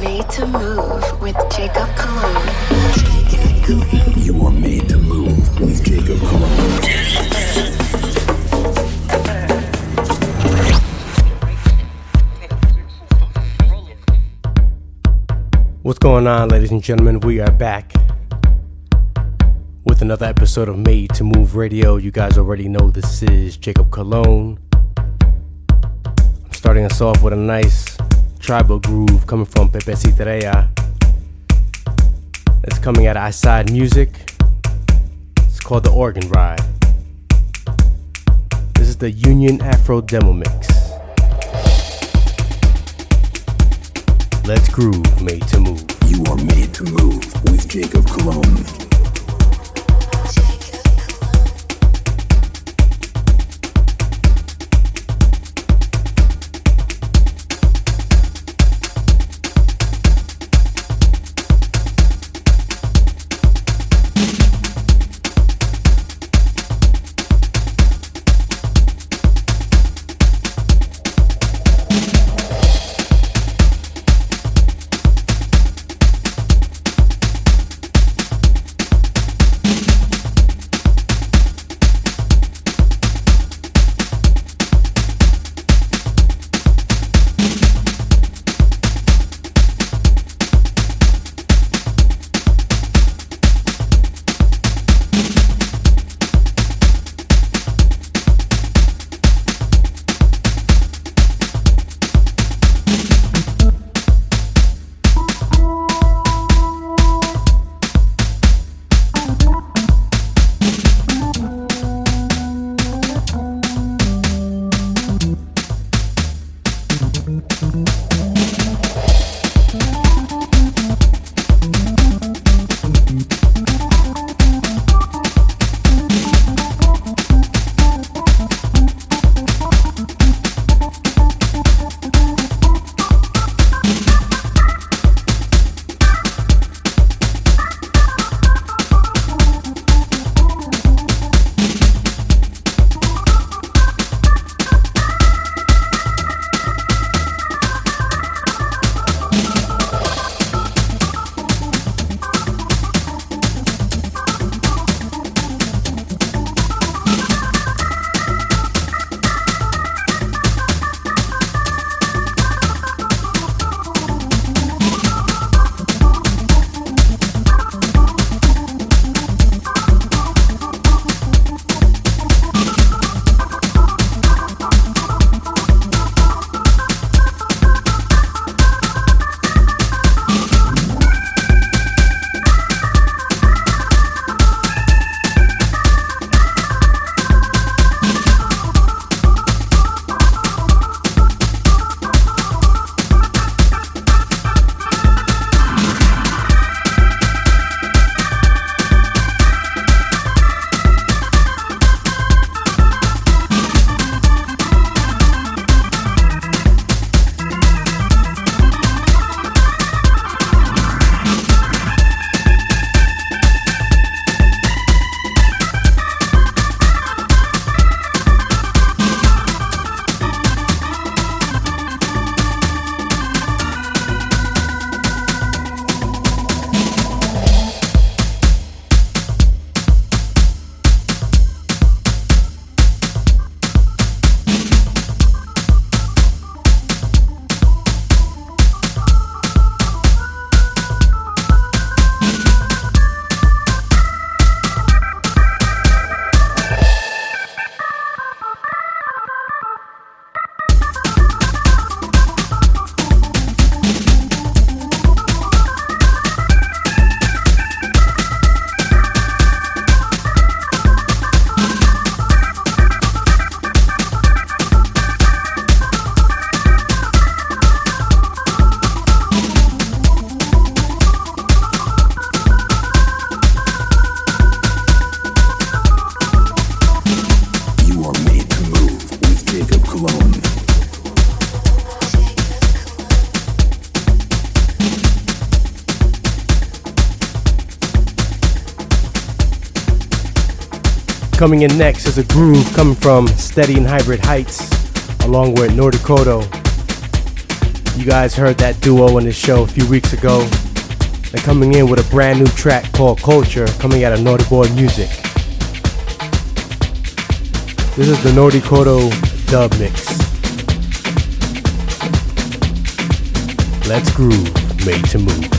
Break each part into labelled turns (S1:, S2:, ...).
S1: made to move with Jacob Cologne.
S2: You are made to move with Jacob Cologne.
S3: What's going on, ladies and gentlemen? We are back with another episode of Made to Move Radio. You guys already know this is Jacob Cologne. I'm starting us off with a nice tribal groove coming from Pepe Citreya. It's coming out of Side Music. It's called The Organ Ride. This is the Union Afro Demo Mix. Let's groove, made to move.
S2: You are made to move with Jacob Cologne.
S3: Coming in next is a groove coming from Steady and Hybrid Heights, along with Nordicoto. You guys heard that duo in the show a few weeks ago. They're coming in with a brand new track called Culture, coming out of Naughty Music. This is the Kodo dub mix. Let's groove, made to move.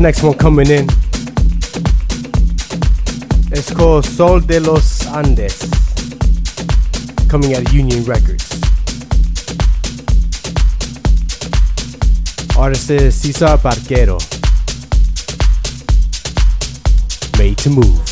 S3: Next one coming in. It's called Sol de los Andes, coming out of Union Records. Artist is Cesar Barquero. Made to move.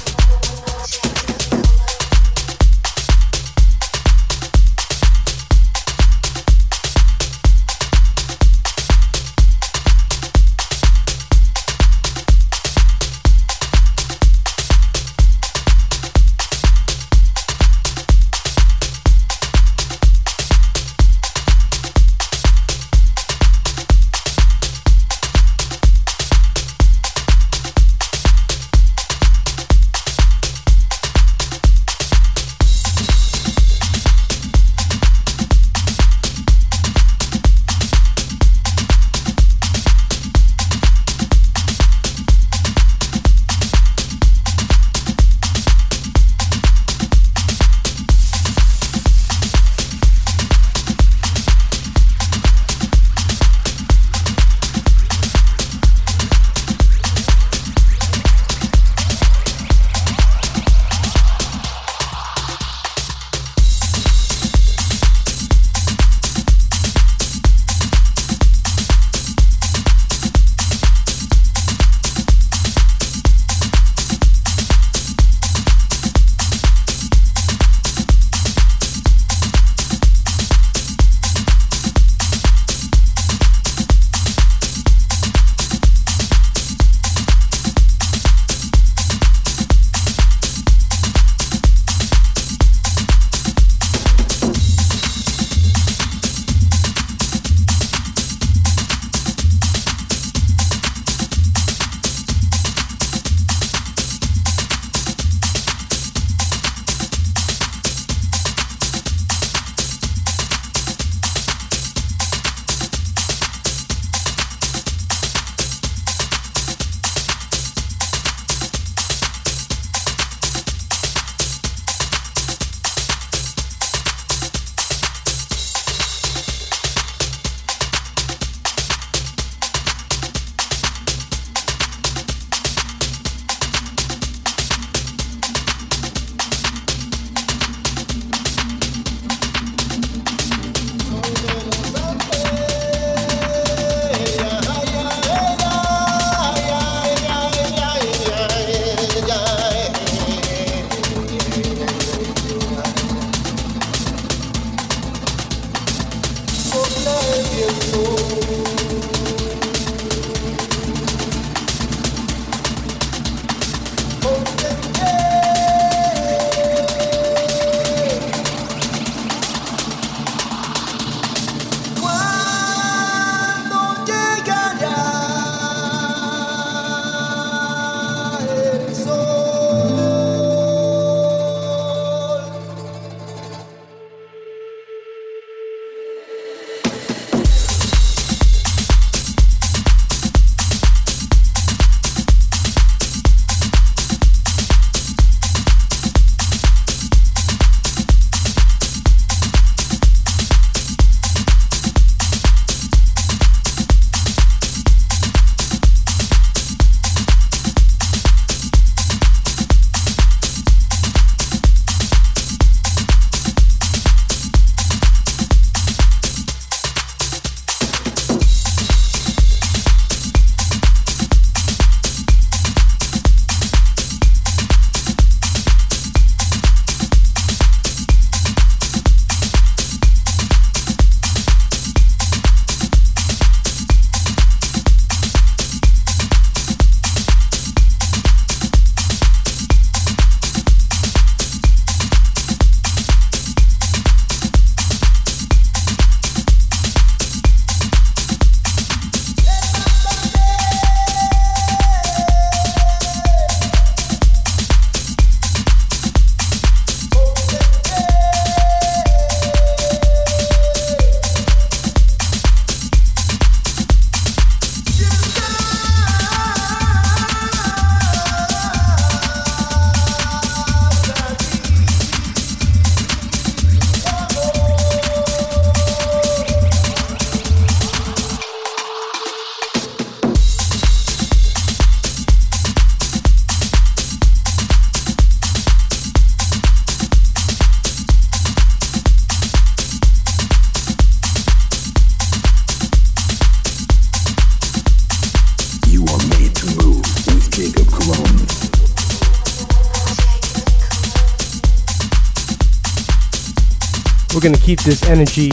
S3: Keep this energy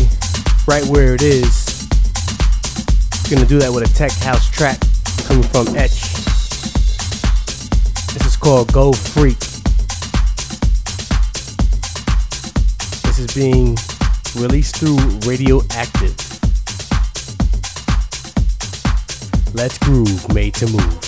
S3: right where it is. Gonna do that with a tech house track coming from Etch. This is called Go Freak. This is being released through Radioactive. Let's groove, made to move.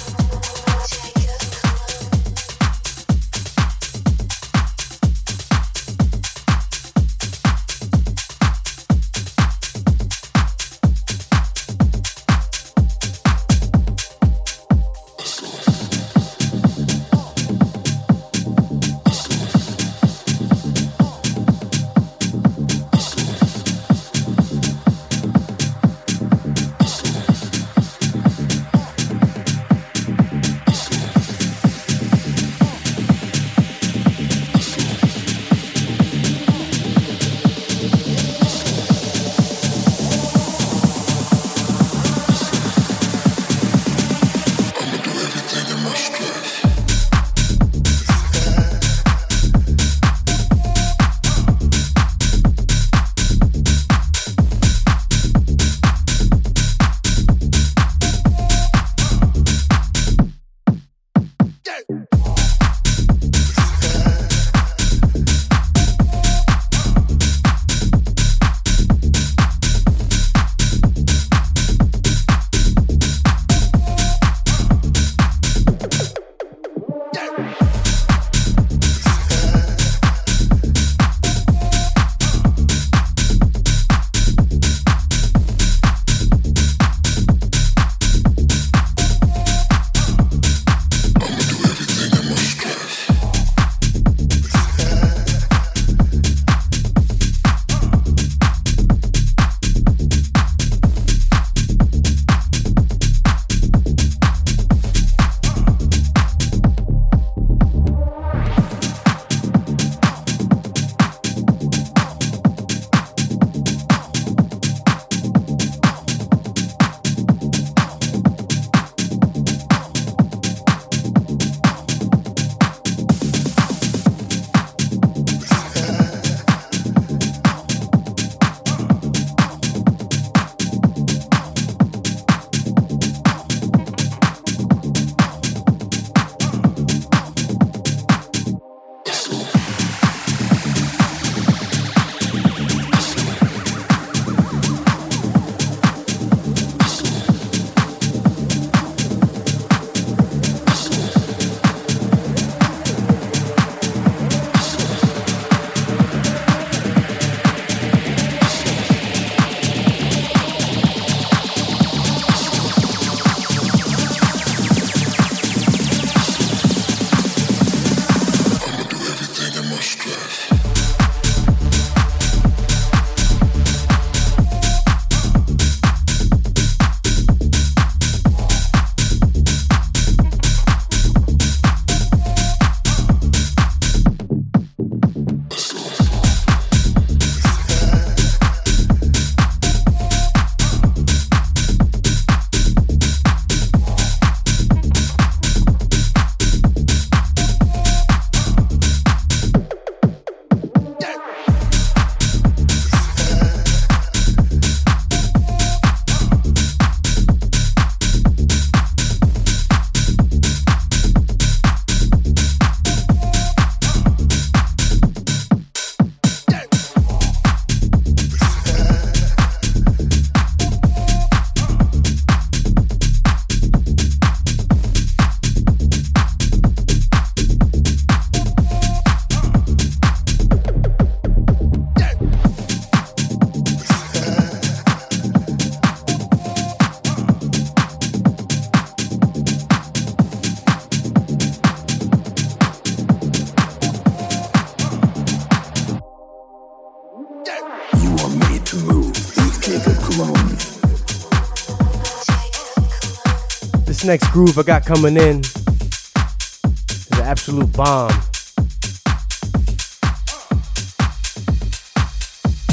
S3: Next groove I got coming in is an absolute bomb.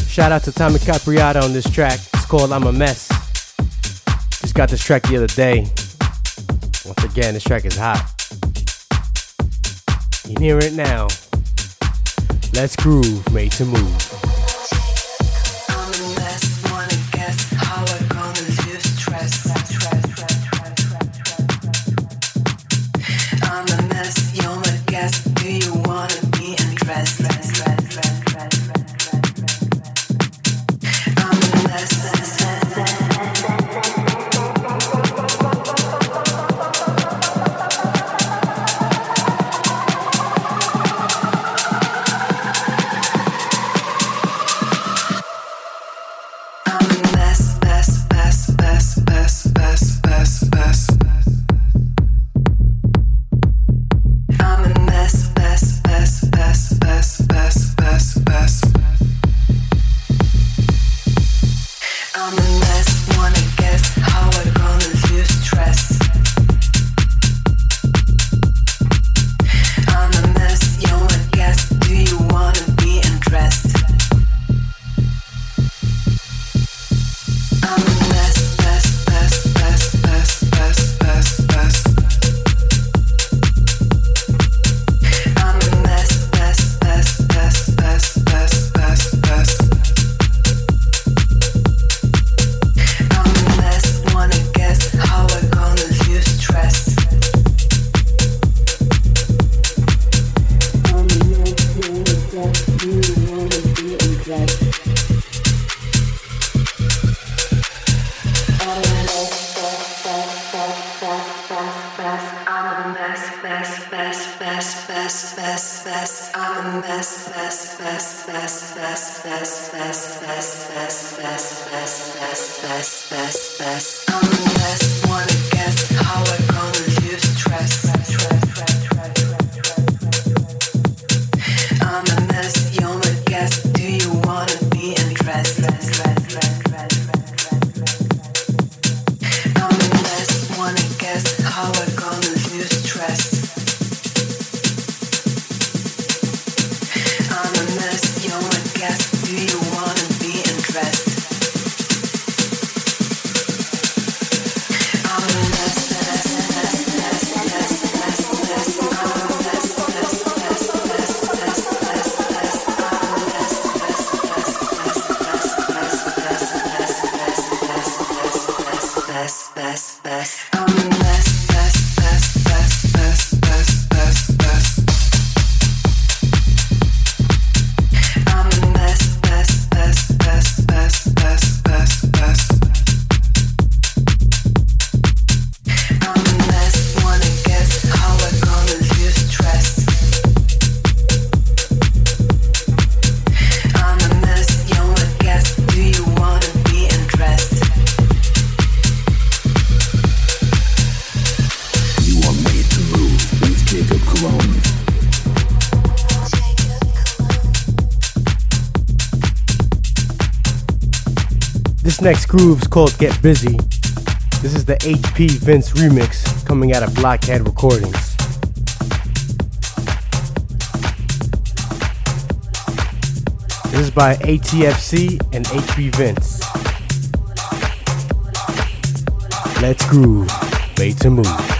S3: Shout out to Tommy Capriata on this track. It's called I'm a Mess. Just got this track the other day. Once again, this track is hot. You hear it now. Let's groove, made to move. best, best, best.
S4: Next groove's called Get Busy. This is the HP Vince remix coming out of Blockhead Recordings. This is by ATFC and HP Vince. Let's groove. Made to move.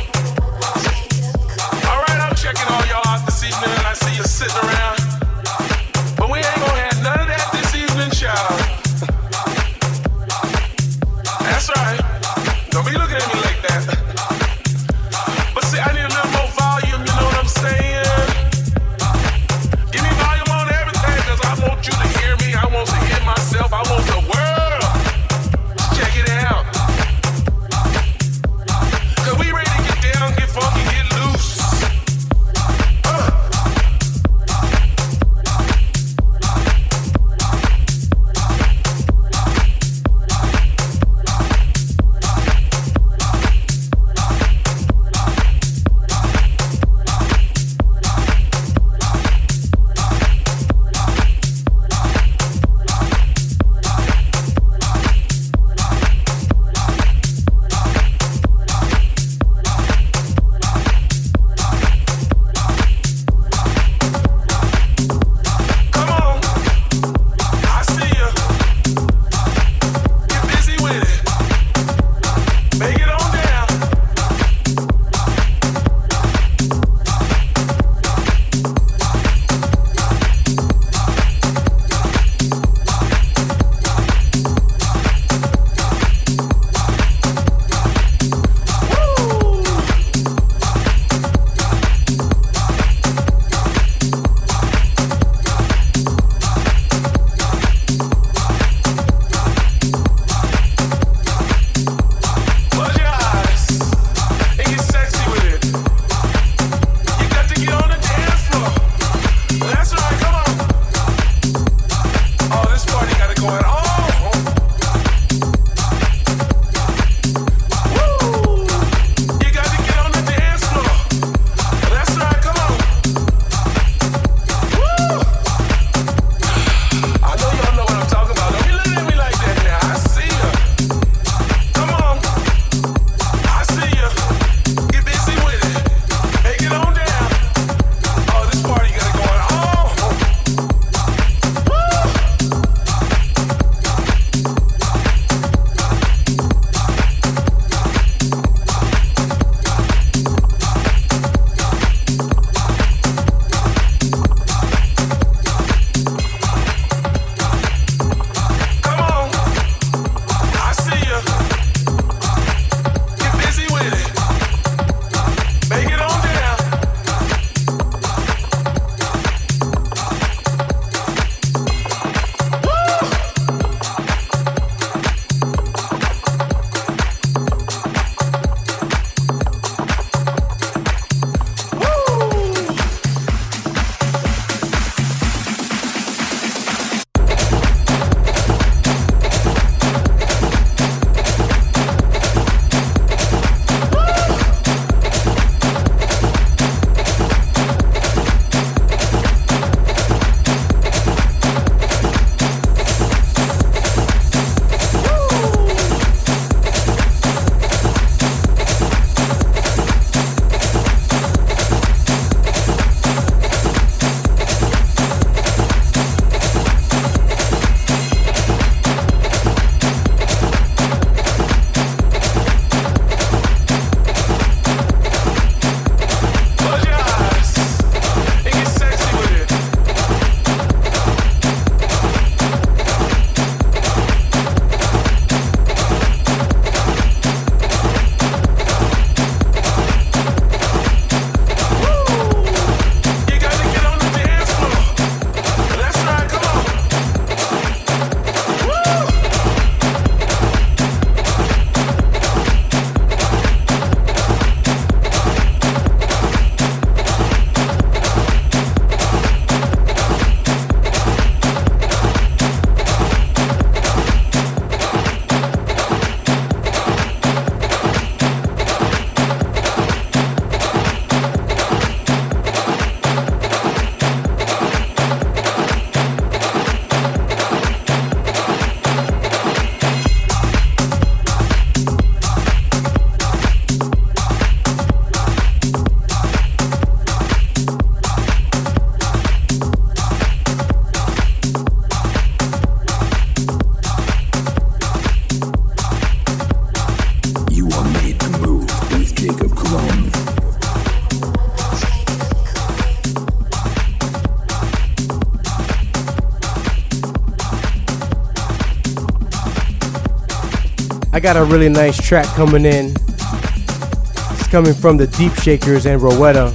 S3: Got a really nice track coming in. It's coming from the Deep Shakers and Rowetta.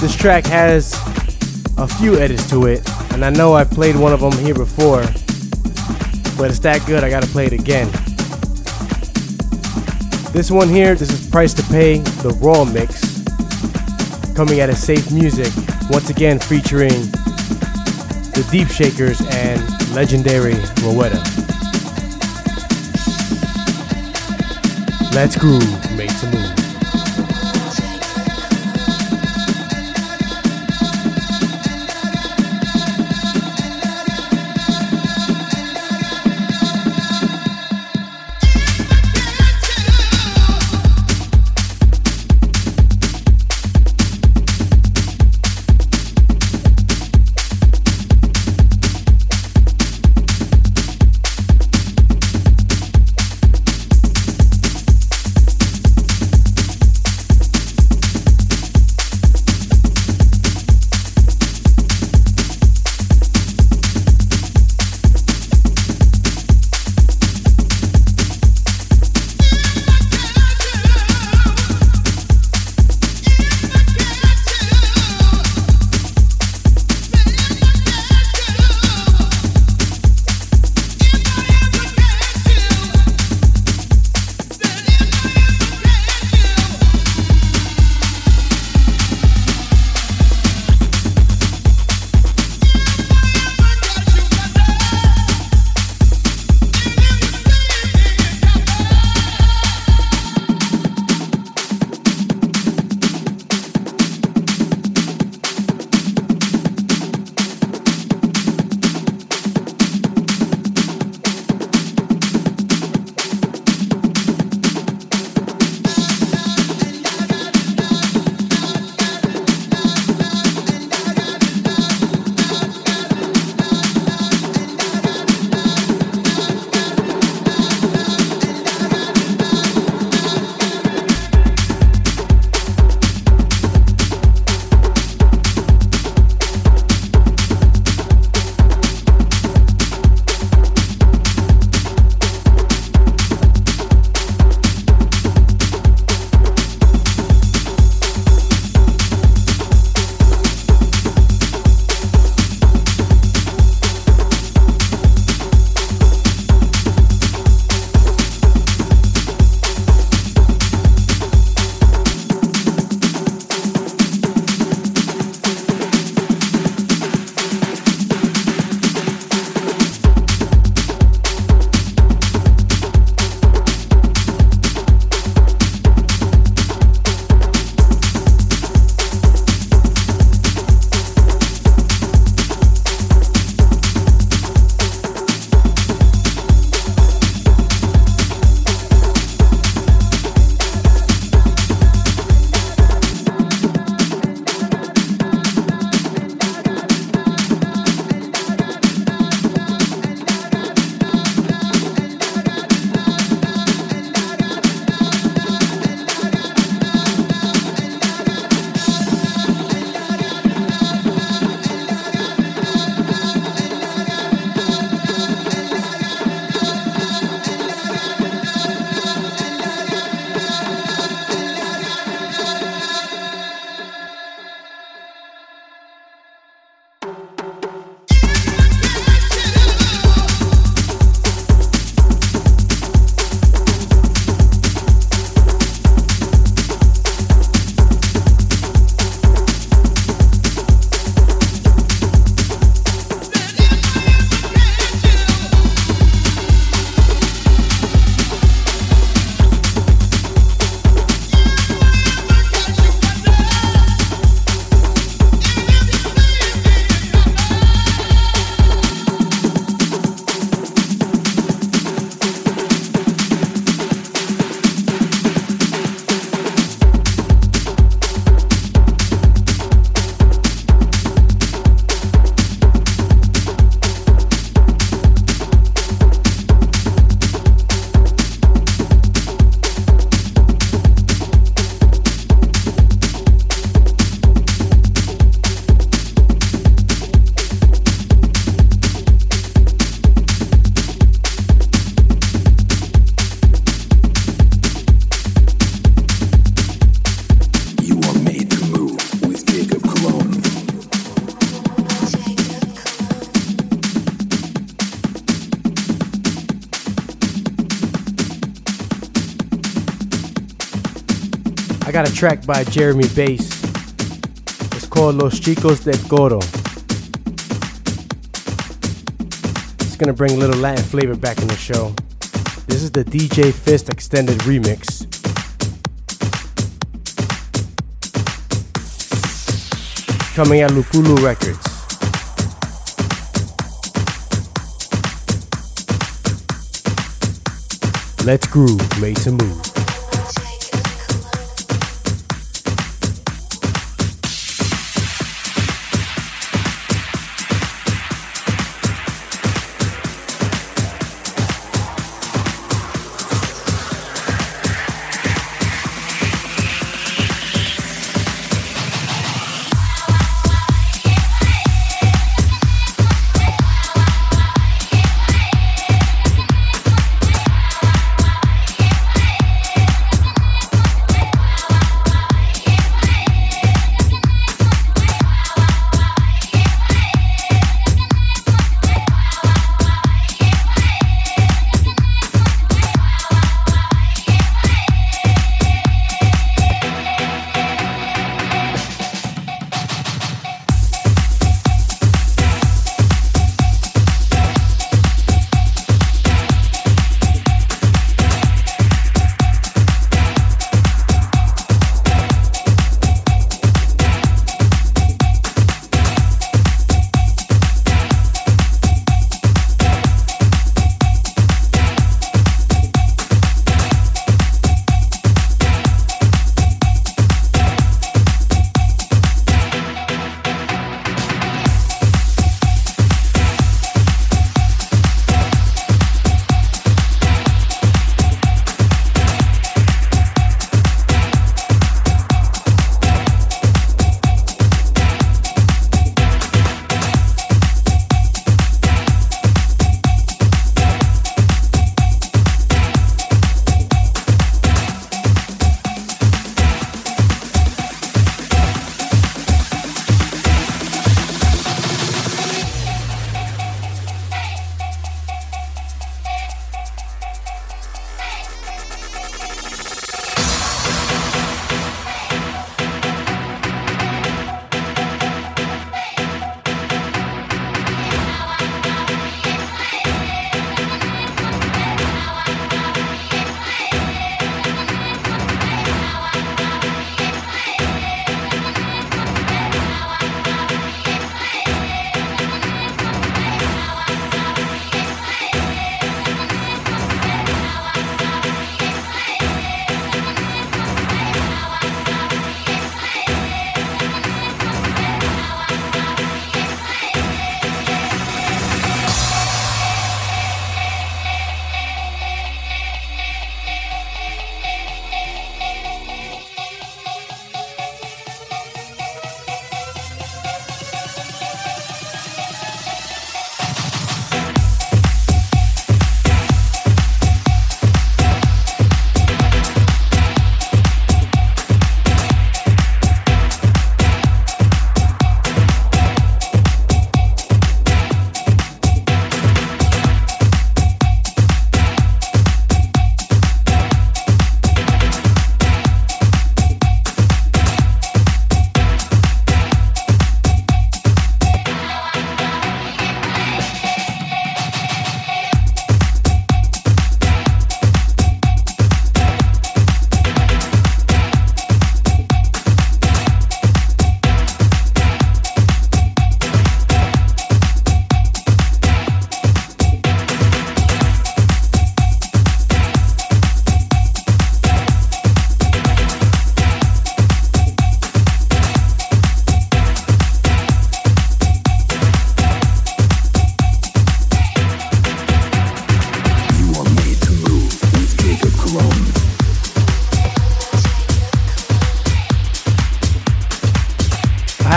S3: This track has a few edits to it, and I know I've played one of them here before, but it's that good I gotta play it again. This one here, this is Price to Pay, the Raw Mix, coming out of Safe Music, once again featuring the Deep Shakers and legendary Rowetta. Let's groove, got a track by Jeremy Bass. It's called Los Chicos del Coro. It's gonna bring a little Latin flavor back in the show. This is the DJ Fist extended remix. Coming at Lupulu Records. Let's groove, made to move.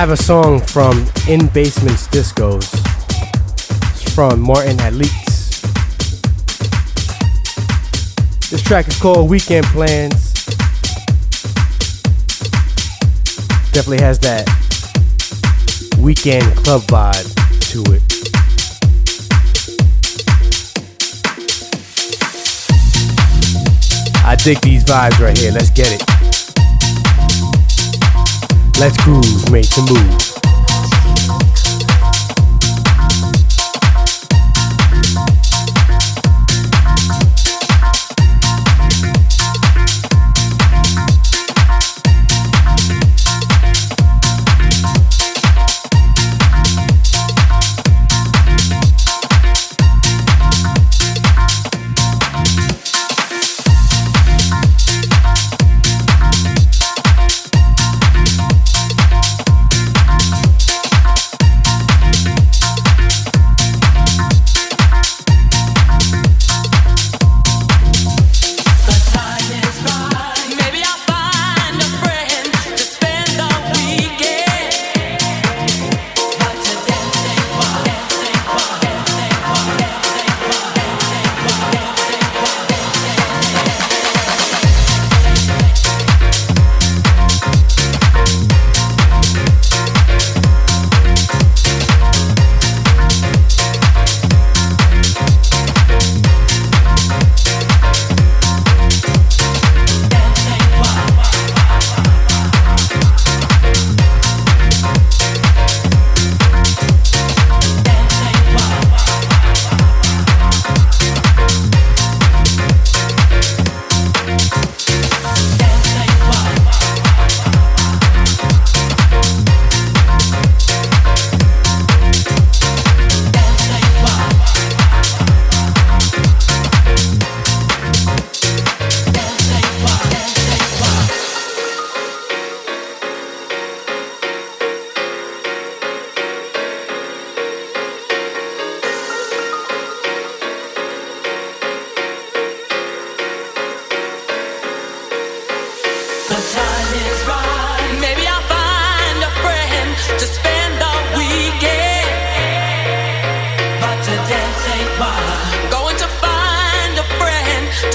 S3: Have a song from In Basements Discos. It's from Martin Leaks. This track is called Weekend Plans. Definitely has that weekend club vibe to it. I dig these vibes right here. Let's get it.
S5: Let's groove, made to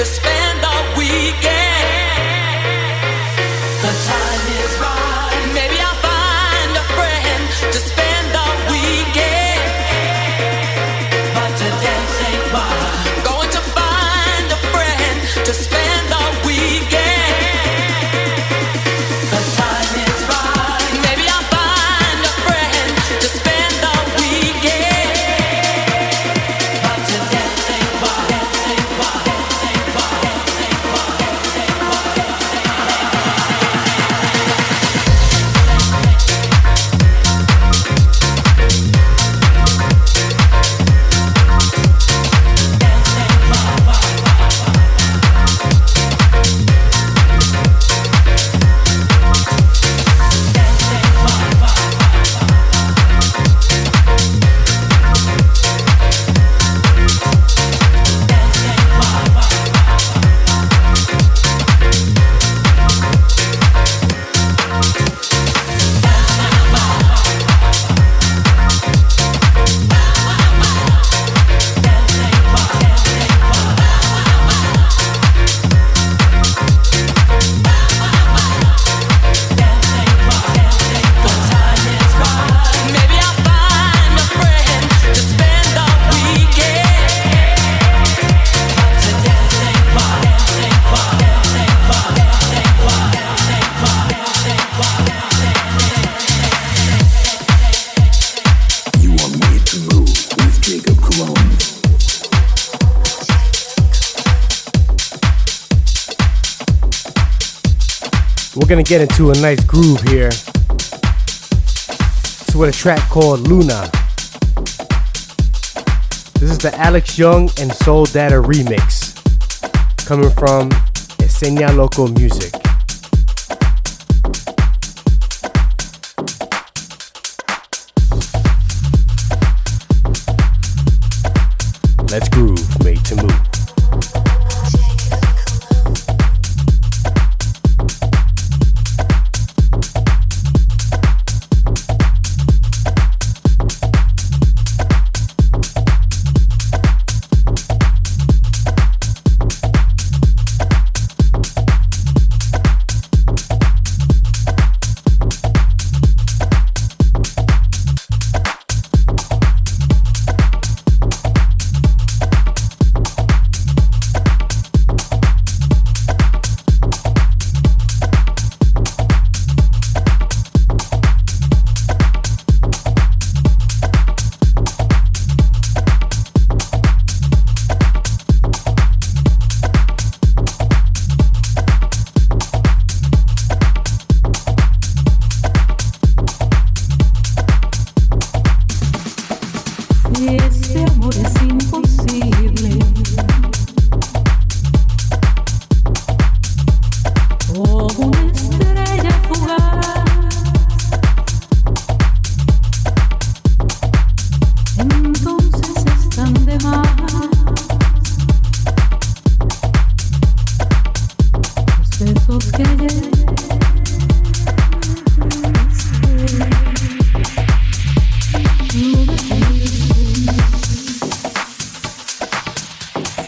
S5: move. Gonna get into a nice groove here. It's with a track called Luna. This is the Alex Young and Soul Data remix coming from Esenia Local Music. Let's groove, made to move.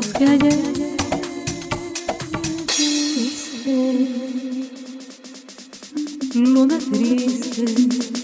S3: que ayer dijiste, luna triste.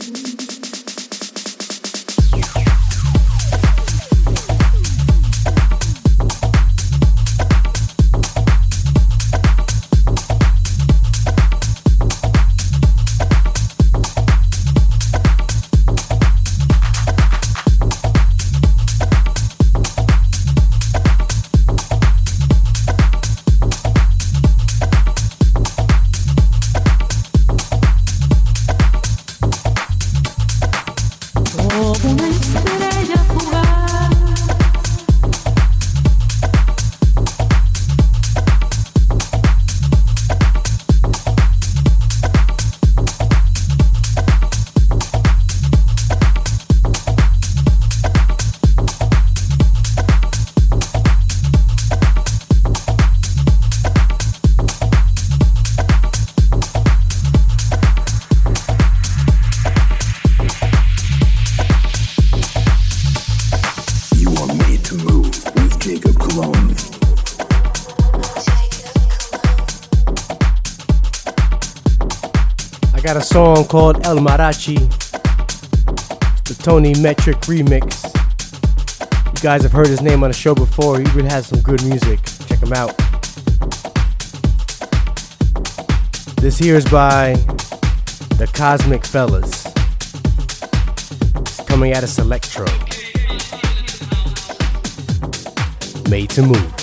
S3: Mariachi, the Tony Metric remix. You guys have heard his name on the show before. He really has some good music. Check him out. This here is by the Cosmic Fellas. It's coming at us electro. Made to move.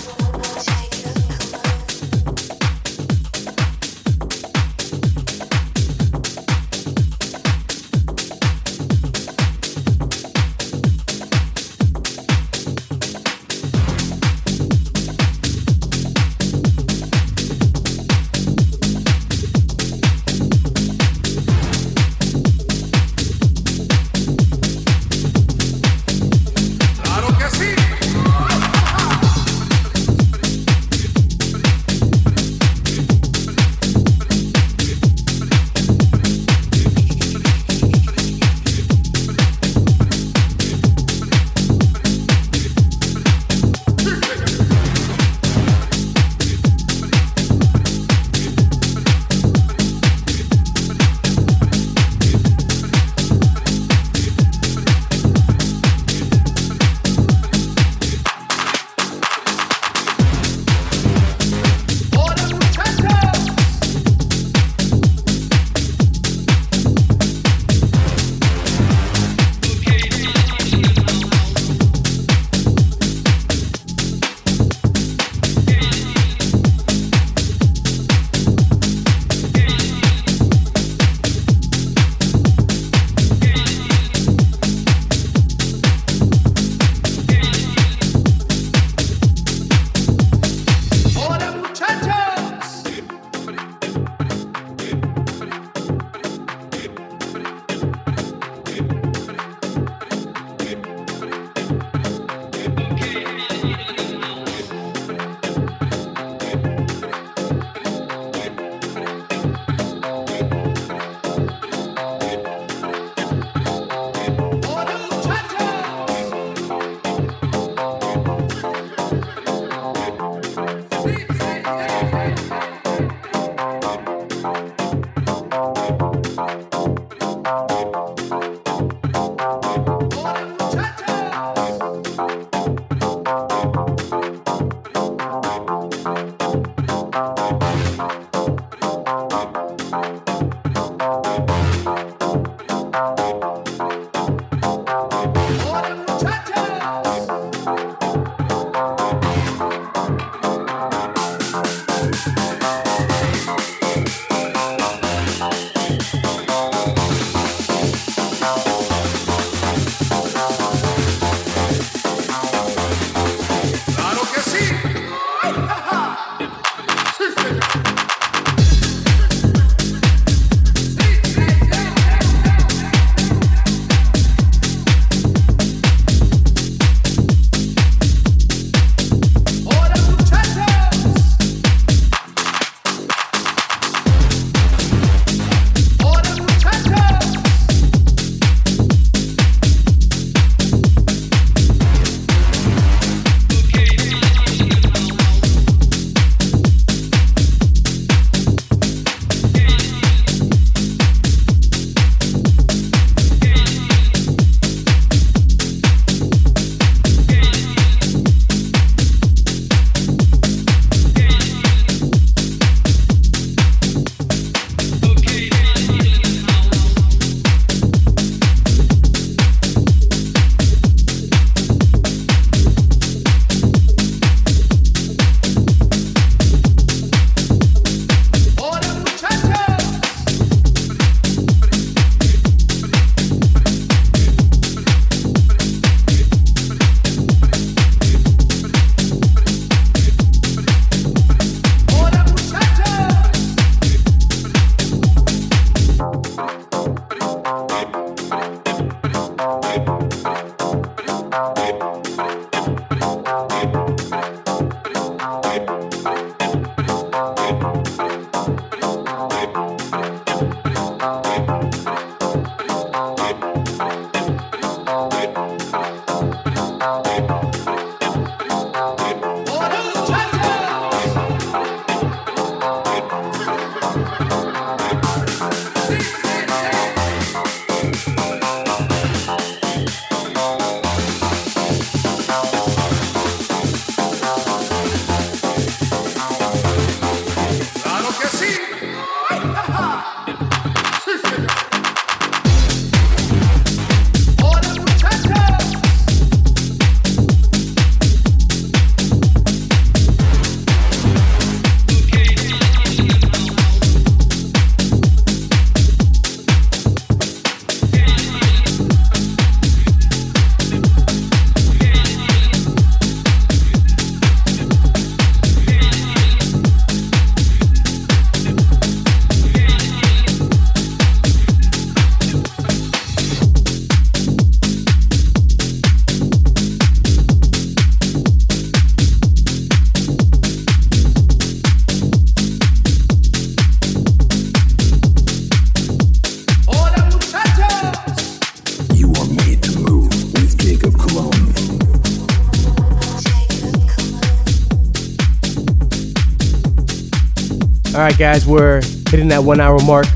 S3: now. Alright, guys, we're hitting that one hour mark.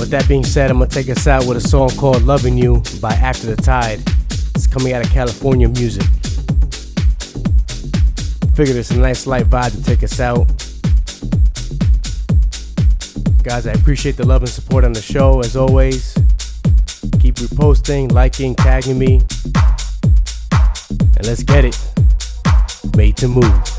S3: With that being said, I'm gonna take us out with a song called Loving You by After the Tide. It's coming out of California music. Figured it's a nice light vibe to take us out. Guys, I appreciate the love and support on the show as always. Keep reposting, liking, tagging me. And let's get it. Made to move.